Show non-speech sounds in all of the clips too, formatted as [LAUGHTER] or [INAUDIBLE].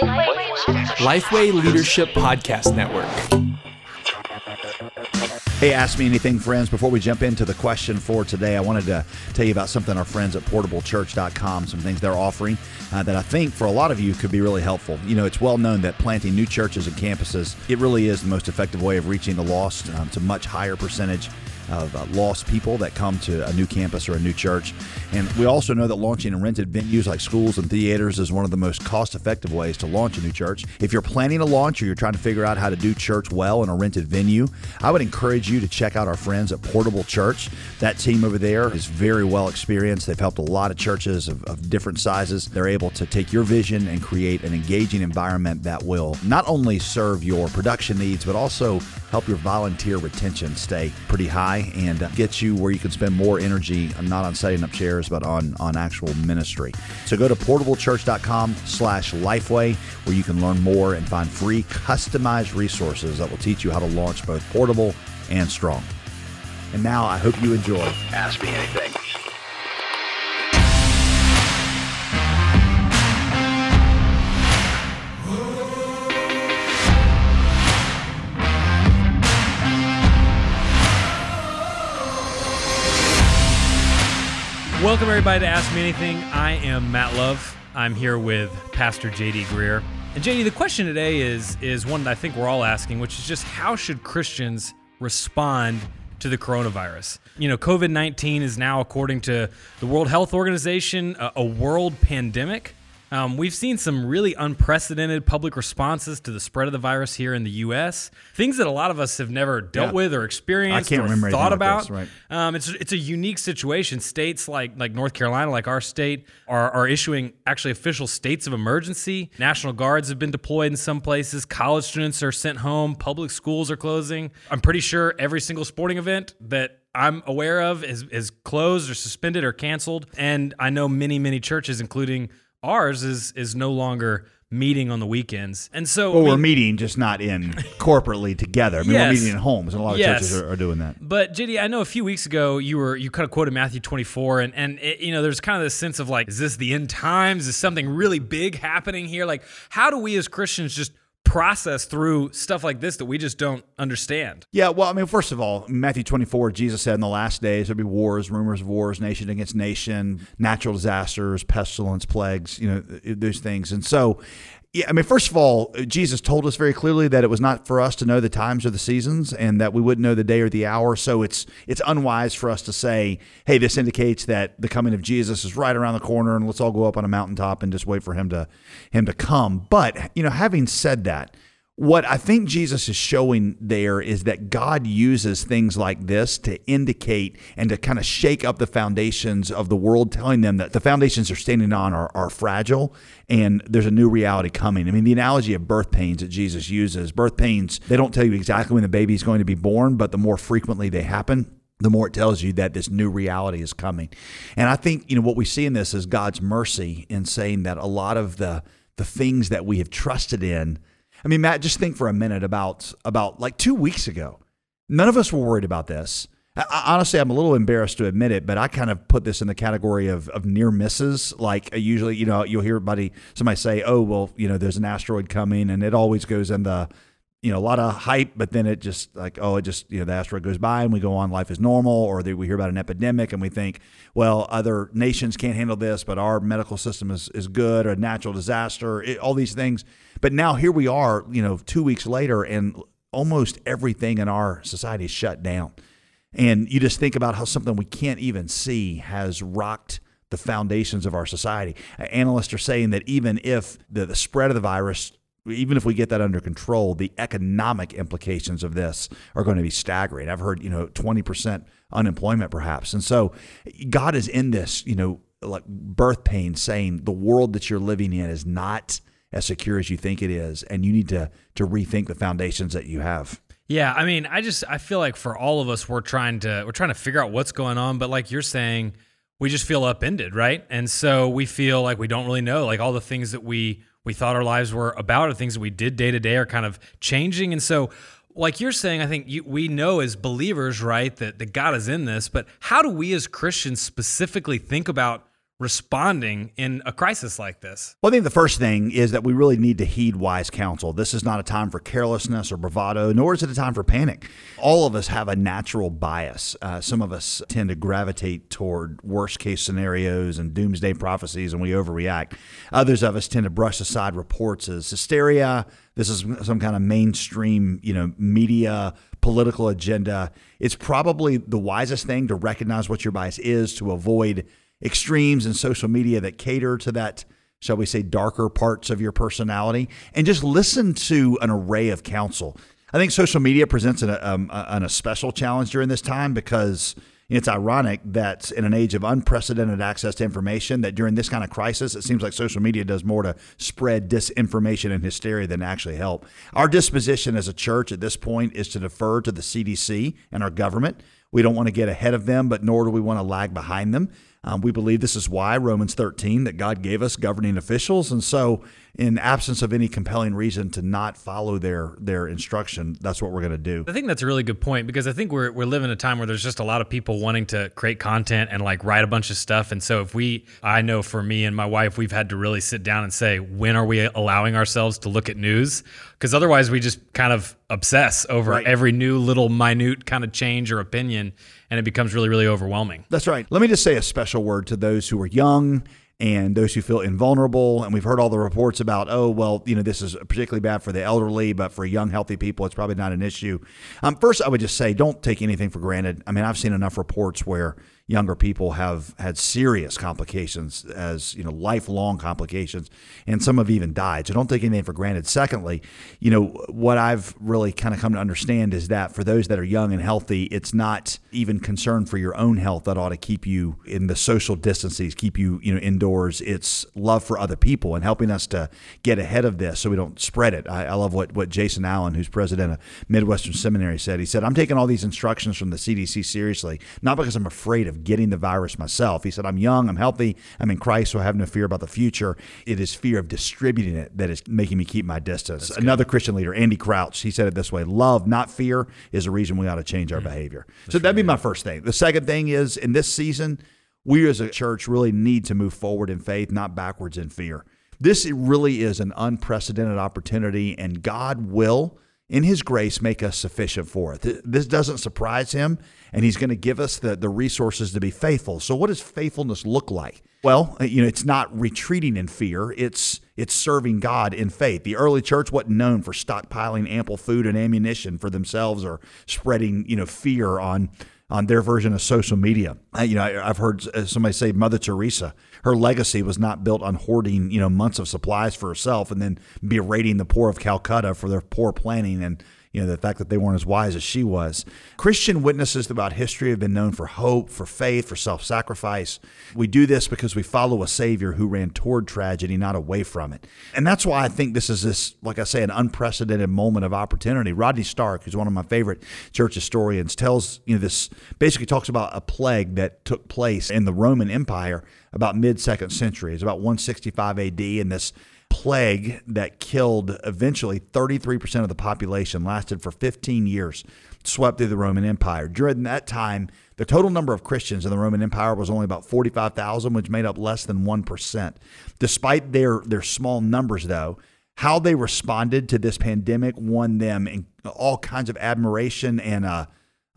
Lifeway Leadership Podcast Network. Hey, Ask Me Anything, friends. Before we jump into the question for today, I wanted to tell you about something our friends at portablechurch.com, some things they're offering uh, that I think for a lot of you could be really helpful. You know, it's well known that planting new churches and campuses, it really is the most effective way of reaching the lost. Um, a much higher percentage of uh, lost people that come to a new campus or a new church. And we also know that launching in rented venues like schools and theaters is one of the most cost effective ways to launch a new church. If you're planning a launch or you're trying to figure out how to do church well in a rented venue, I would encourage you to check out our friends at Portable Church. That team over there is very well experienced. They've helped a lot of churches of, of different sizes. They're able to take your vision and create an engaging environment that will not only serve your production needs, but also help your volunteer retention stay pretty high and uh, get you where you can spend more energy not on setting up chairs but on on actual ministry. So go to portablechurch.com slash lifeway where you can learn more and find free customized resources that will teach you how to launch both portable and strong. And now i hope you enjoy. Ask me anything Welcome, everybody, to Ask Me Anything. I am Matt Love. I'm here with Pastor JD Greear. And JD, the question today is is one that I think we're all asking, which is just how should Christians respond to the coronavirus? You know, COVID 19 is now, according to the World Health Organization, a, a world pandemic. Um, we've seen some really unprecedented public responses to the spread of the virus here in the U.S. Things that a lot of us have never dealt Yeah. with or experienced I can't or thought like about. this, right. Um, it's it's a unique situation. States like like North Carolina, like our state, are are issuing actually official states of emergency. National guards have been deployed in some places. College students are sent home. Public schools are closing. I'm pretty sure every single sporting event that I'm aware of is is closed or suspended or canceled. And I know many many churches, including ours, is is no longer meeting on the weekends. And so well, I we're meeting just not in [LAUGHS] corporately together I mean, Yes. we're meeting in homes and a lot of Yes. churches are, are doing that But JD, I know a few weeks ago you were you kind of quoted Matthew 24, and and it, you know there's kind of this sense of like, is this the end times? Is something really big happening here? Like, how do we as Christians just process through stuff like this that we just don't understand? Yeah, well, I mean, first of all, Matthew 24, Jesus said in the last days there'll be wars, rumors of wars, nation against nation, natural disasters, pestilence, plagues, you know, th- those things. And so, yeah, I mean, first of all, uh, Jesus told us very clearly that it was not for us to know the times or the seasons and that we wouldn't know the day or the hour. So it's it's unwise for us to say, hey, this indicates that the coming of Jesus is right around the corner and let's all go up on a mountaintop and just wait for him to him to come. But, you know, having said that, what I think Jesus is showing there is that God uses things like this to indicate and to kind of shake up the foundations of the world, telling them that the foundations they're standing on are, are fragile and there's a new reality coming. I mean, the analogy of birth pains that Jesus uses, birth pains, they don't tell you exactly when the baby is going to be born, but the more frequently they happen, the more it tells you that this new reality is coming. And I think, you know, what we see in this is God's mercy in saying that a lot of the the things that we have trusted in. I mean, Matt, just think for a minute about about like 2 weeks ago. None of us were worried about this. I, honestly, I'm a little embarrassed to admit it, but I kind of put this in the category of, of near misses. Like usually, you know, you'll hear somebody somebody say, "Oh, well, you know, there's an asteroid coming," and it always goes into you know, a lot of hype, but then it just like, oh, it just, you know, the asteroid goes by and we go on, life is normal, or we hear about an epidemic and we think, well, other nations can't handle this, but our medical system is, is good, or a natural disaster, it, all these things. But now here we are, you know, two weeks later, and almost everything in our society is shut down. And you just think about how something we can't even see has rocked the foundations of our society. Analysts are saying that even if the, the spread of the virus, even if we get that under control, the economic implications of this are going to be staggering. I've heard, you know, 20% unemployment perhaps. And so God is in this, you know, like birth pain saying the world that you're living in is not as secure as you think it is and you need to to rethink the foundations that you have. Yeah, I mean, I just I feel like for all of us, we're trying to we're trying to figure out what's going on, but like you're saying, we just feel upended, right? And so we feel like we don't really know, like all the things that we we thought our lives were about, or things that we did day to day, are kind of changing. And so, like you're saying, I think you, we know as believers, right, that that God is in this. But how do we as Christians specifically think about responding in a crisis like this? Well, I think the first thing is that we really need to heed wise counsel. This is not a time for carelessness or bravado, nor is it a time for panic. All of us have a natural bias. Uh, some of us tend to gravitate toward worst case scenarios and doomsday prophecies, and we overreact. Others of us tend to brush aside reports as hysteria. This is some kind of mainstream, you know, media political agenda. It's probably the wisest thing to recognize what your bias is to avoid extremes in social media that cater to that, shall we say, darker parts of your personality, and just listen to an array of counsel. I think social media presents an, um, an, a special challenge during this time because it's ironic that in an age of unprecedented access to information, that during this kind of crisis, it seems like social media does more to spread disinformation and hysteria than actually help. Our disposition as a church at this point is to defer to the CDC and our government. We don't want to get ahead of them, but nor do we want to lag behind them. Um, we believe this is why Romans 13 that God gave us governing officials, and so in absence of any compelling reason to not follow their their instruction, that's what we're going to do. I think that's a really good point because I think we're we're living a time where there's just a lot of people wanting to create content and like write a bunch of stuff, and so if we, I know for me and my wife, we've had to really sit down and say when are we allowing ourselves to look at news because otherwise we just kind of obsess over right. every new little minute kind of change or opinion and it becomes really, really overwhelming. That's right. Let me just say a special word to those who are young and those who feel invulnerable. And we've heard all the reports about, oh, well, you know, this is particularly bad for the elderly, but for young, healthy people, it's probably not an issue. Um, first, I would just say don't take anything for granted. I mean, I've seen enough reports where younger people have had serious complications as you know lifelong complications and some have even died. So don't take anything for granted. Secondly you know what i've really kind of come to understand is that for those that are young and healthy it's not even concern for your own health that ought to keep you in the social distances keep you you know indoors. It's love for other people and helping us to get ahead of this so we don't spread it. I, I love what what jason allen who's president of midwestern seminary said. He said i'm taking all these instructions from the cdc seriously not because i'm afraid of of getting the virus myself. He said, I'm young, I'm healthy, I'm in Christ, so I have no fear about the future. It is fear of distributing it that is making me keep my distance. That's Another good. Christian leader, Andy Crouch, he said it this way love, not fear, is a reason we ought to change our mm behavior. That's so that'd be my first thing. The second thing is in this season, we as a church really need to move forward in faith, not backwards in fear. This really is an unprecedented opportunity, and God will in his grace make us sufficient for it. This doesn't surprise him, and he's going to give us the, the resources to be faithful. So what does faithfulness look like? Well, uh, you know, it's not retreating in fear. It's it's serving God in faith. The early church wasn't known for stockpiling ample food and ammunition for themselves or spreading, you know, fear on on their version of social media. You know, I, have heard uh, somebody say Mother Teresa, her legacy was not built on hoarding, you know, months of supplies for herself and then berating the poor of Calcutta for their poor planning and you know, the fact that they weren't as wise as she was. Christian witnesses throughout history have been known for hope, for faith, for self sacrifice. We do this because we follow a Savior who ran toward tragedy, not away from it. And that's why I think this is this, like I say, an unprecedented moment of opportunity. Rodney Stark, who's one of my favorite church historians, tells, you know, this basically talks about a plague that took place in the Roman Empire about mid second century. It's about 165 AD, and this plague that killed eventually 33% of the population, lasted for 15 years, swept through the Roman Empire. During that time, the total number of Christians in the Roman Empire was only about 45,000, which made up less than 1%. Despite their, their small numbers, though, how they responded to this pandemic won them in all kinds of admiration and uh,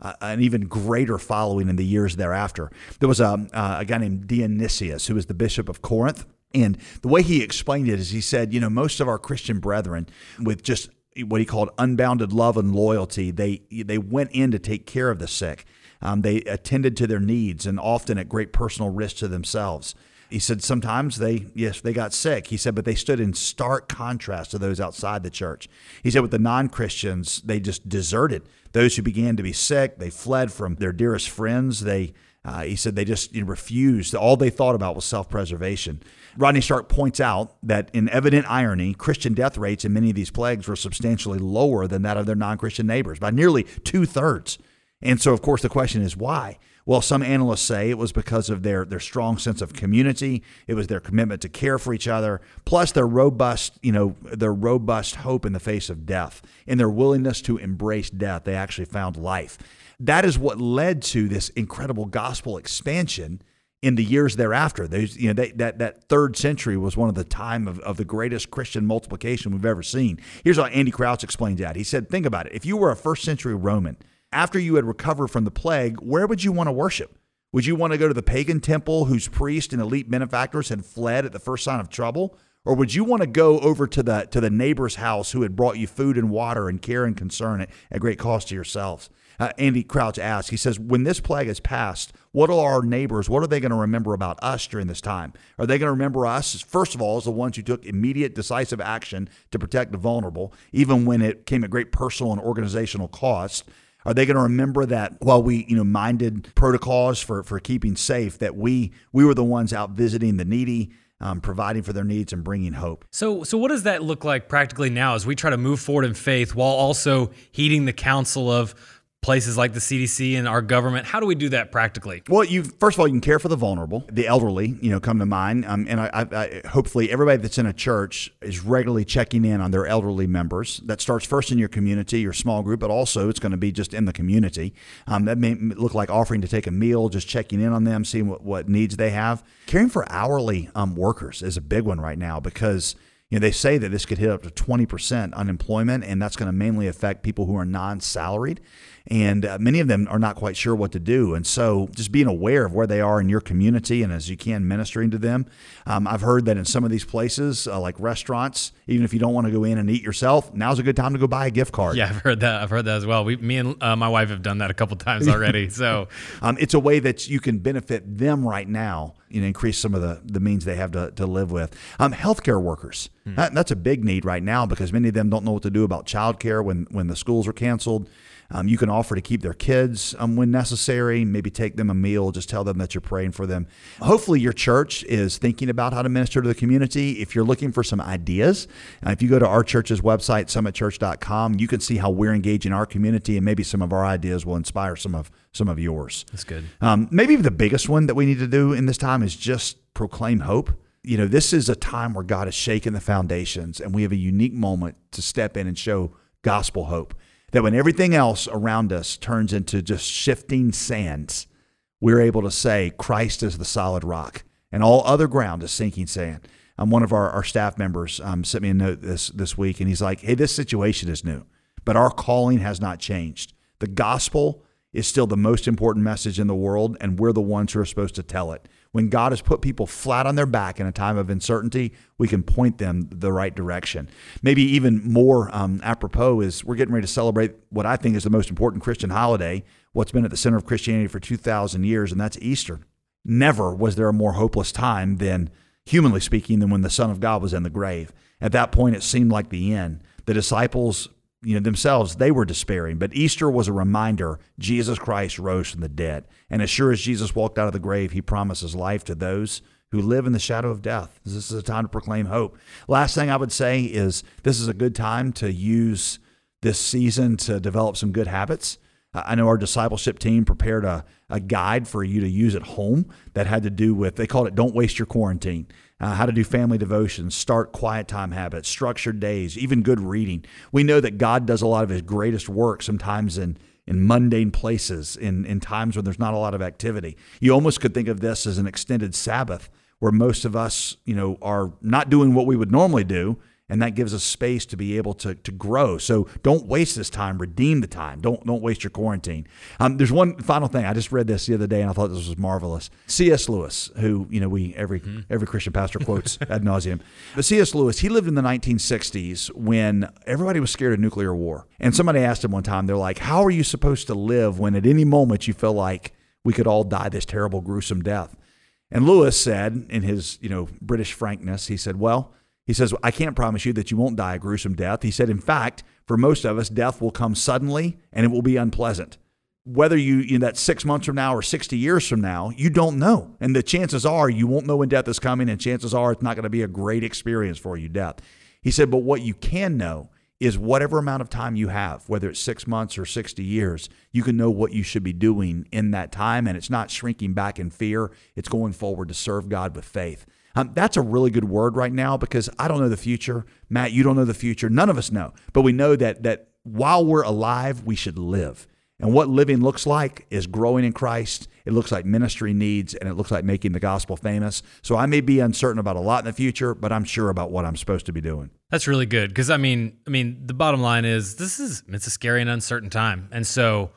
uh, an even greater following in the years thereafter. There was a, uh, a guy named Dionysius, who was the bishop of Corinth. And the way he explained it is he said, you know, most of our Christian brethren, with just what he called unbounded love and loyalty, they they went in to take care of the sick. Um, they attended to their needs and often at great personal risk to themselves. He said sometimes they, yes, they got sick. He said, but they stood in stark contrast to those outside the church. He said, with the non Christians, they just deserted. Those who began to be sick, they fled from their dearest friends. They, uh, he said, they just refused. All they thought about was self preservation. Rodney Stark points out that in evident irony, Christian death rates in many of these plagues were substantially lower than that of their non Christian neighbors by nearly two thirds. And so, of course, the question is why? Well, some analysts say it was because of their, their strong sense of community. It was their commitment to care for each other, plus their robust, you know, their robust hope in the face of death. In their willingness to embrace death, they actually found life. That is what led to this incredible gospel expansion in the years thereafter. There's, you know, they, that, that third century was one of the time of, of the greatest Christian multiplication we've ever seen. Here's how Andy Crouch explains that. He said, think about it. If you were a first century Roman, after you had recovered from the plague, where would you want to worship? Would you want to go to the pagan temple whose priests and elite benefactors had fled at the first sign of trouble? Or would you want to go over to the to the neighbor's house who had brought you food and water and care and concern at, at great cost to yourselves? Uh, Andy Crouch asks, he says, when this plague is passed, what are our neighbors, what are they going to remember about us during this time? Are they going to remember us, first of all, as the ones who took immediate, decisive action to protect the vulnerable, even when it came at great personal and organizational cost? Are they going to remember that while we, you know, minded protocols for, for keeping safe, that we we were the ones out visiting the needy, um, providing for their needs and bringing hope. So, so what does that look like practically now as we try to move forward in faith while also heeding the counsel of places like the CDC and our government. How do we do that practically? Well, you first of all, you can care for the vulnerable, the elderly. You know, come to mind, um, and I, I, I, hopefully everybody that's in a church is regularly checking in on their elderly members. That starts first in your community, your small group, but also it's going to be just in the community. Um, that may look like offering to take a meal, just checking in on them, seeing what, what needs they have. Caring for hourly um, workers is a big one right now because you know, they say that this could hit up to 20% unemployment, and that's going to mainly affect people who are non salaried and uh, many of them are not quite sure what to do. And so, just being aware of where they are in your community and as you can ministering to them. Um, I've heard that in some of these places, uh, like restaurants, even if you don't want to go in and eat yourself, now's a good time to go buy a gift card. Yeah, I've heard that. I've heard that as well. We, me and uh, my wife have done that a couple times [LAUGHS] already. So, um, it's a way that you can benefit them right now. You know, increase some of the, the means they have to, to live with. Um, healthcare workers, hmm. that, that's a big need right now because many of them don't know what to do about childcare when when the schools are canceled. Um, you can offer to keep their kids um, when necessary, maybe take them a meal, just tell them that you're praying for them. Hopefully, your church is thinking about how to minister to the community. If you're looking for some ideas, uh, if you go to our church's website, summitchurch.com, you can see how we're engaging our community, and maybe some of our ideas will inspire some of some of yours. That's good. Um, maybe the biggest one that we need to do in this time is just proclaim hope you know, this is a time where God has shaken the foundations and we have a unique moment to step in and show gospel hope that when everything else around us turns into just shifting sands, we're able to say Christ is the solid rock and all other ground is sinking sand. Um, one of our, our staff members um, sent me a note this, this week and he's like, hey, this situation is new, but our calling has not changed. The gospel is still the most important message in the world, and we're the ones who are supposed to tell it. When God has put people flat on their back in a time of uncertainty, we can point them the right direction. Maybe even more um, apropos is we're getting ready to celebrate what I think is the most important Christian holiday, what's been at the center of Christianity for 2,000 years, and that's Easter. Never was there a more hopeless time than, humanly speaking, than when the Son of God was in the grave. At that point, it seemed like the end. The disciples you know themselves they were despairing. But easter was a reminder jesus christ rose from the dead. And as sure as jesus walked out of the grave he promises life to those who live in the shadow of death. This is a time to proclaim hope. Last thing i would say is this is a good time to use this season to develop some good habits I know our discipleship team prepared a, a guide for you to use at home that had to do with, they called it Don't Waste Your Quarantine uh, how to do family devotions, start quiet time habits, structured days, even good reading. We know that God does a lot of his greatest work sometimes in in mundane places, in, in times when there's not a lot of activity. You almost could think of this as an extended Sabbath where most of us, you know, are not doing what we would normally do and that gives us space to be able to, to grow. So don't waste this time. Redeem the time. Don't don't waste your quarantine. Um, there's one final thing. I just read this the other day and I thought this was marvelous. C.S. Lewis, who you know we every mm-hmm. every Christian pastor quotes [LAUGHS] ad nauseum, but C.S. Lewis he lived in the 1960s when everybody was scared of nuclear war. And somebody asked him one time, they're like, "How are you supposed to live when at any moment you feel like we could all die this terrible, gruesome death?" And Lewis said, in his you know British frankness, he said, "Well." He says, I can't promise you that you won't die a gruesome death. He said, in fact, for most of us, death will come suddenly and it will be unpleasant. Whether you, know, that's six months from now or 60 years from now, you don't know. And the chances are you won't know when death is coming, and chances are it's not going to be a great experience for you, death. He said, but what you can know is whatever amount of time you have, whether it's six months or 60 years, you can know what you should be doing in that time. And it's not shrinking back in fear, it's going forward to serve God with faith. Um, that's a really good word right now because I don't know the future. Matt, you don't know the future. None of us know. But we know that that while we're alive, we should live. And what living looks like is growing in Christ. It looks like ministry needs, and it looks like making the gospel famous. So I may be uncertain about a lot in the future, but I'm sure about what I'm supposed to be doing. That's really good because I mean, I mean, the bottom line is this is it's a scary and uncertain time, and so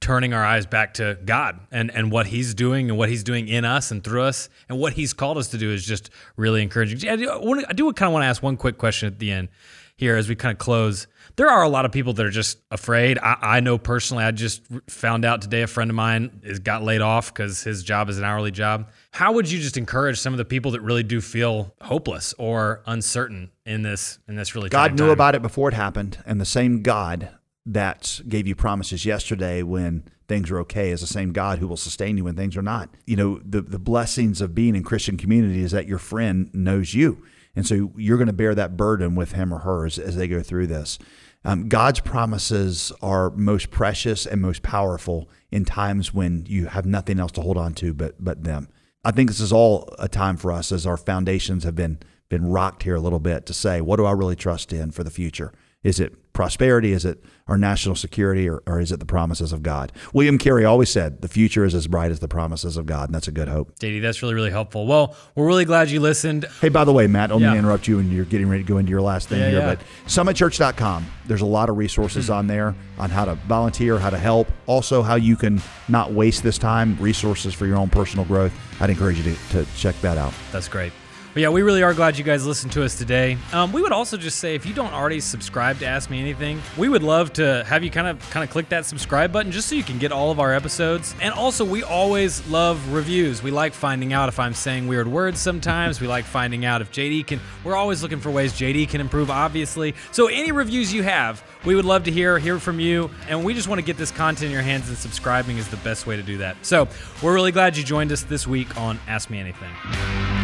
turning our eyes back to God and and what He's doing and what He's doing in us and through us and what He's called us to do is just really encouraging. I do, I do kind of want to ask one quick question at the end here as we kind of close. There are a lot of people that are just afraid. I, I know personally, I just found out today a friend of mine is got laid off because his job is an hourly job. How would you just encourage some of the people that really do feel hopeless or uncertain in this in this really God knew time? about it before it happened, and the same God that gave you promises yesterday when things are okay is the same God who will sustain you when things are not. You know, the, the blessings of being in Christian community is that your friend knows you. And so you're going to bear that burden with him or her as, as they go through this. Um, God's promises are most precious and most powerful in times when you have nothing else to hold on to but, but them. I think this is all a time for us as our foundations have been been rocked here a little bit to say, what do I really trust in for the future? Is it prosperity? Is it our national security? Or, or is it the promises of God? William Carey always said, the future is as bright as the promises of God. And that's a good hope. JD, that's really, really helpful. Well, we're really glad you listened. Hey, by the way, Matt, don't Yeah. mean to interrupt you when you're getting ready to go into your last thing Yeah, here, yeah. but summitchurch.com, there's a lot of resources mm-hmm. on there on how to volunteer, how to help, also how you can not waste this time, resources for your own personal growth. I'd encourage you to, to check that out. That's great. But yeah, we really are glad you guys listened to us today. Um, we would also just say if you don't already subscribe to Ask Me Anything, we would love to have you kind of kind of click that subscribe button just so you can get all of our episodes. And also, we always love reviews. We like finding out if I'm saying weird words sometimes. We like finding out if JD can. We're always looking for ways JD can improve, obviously. So any reviews you have, we would love to hear hear from you. And we just want to get this content in your hands, and subscribing is the best way to do that. So we're really glad you joined us this week on Ask Me Anything.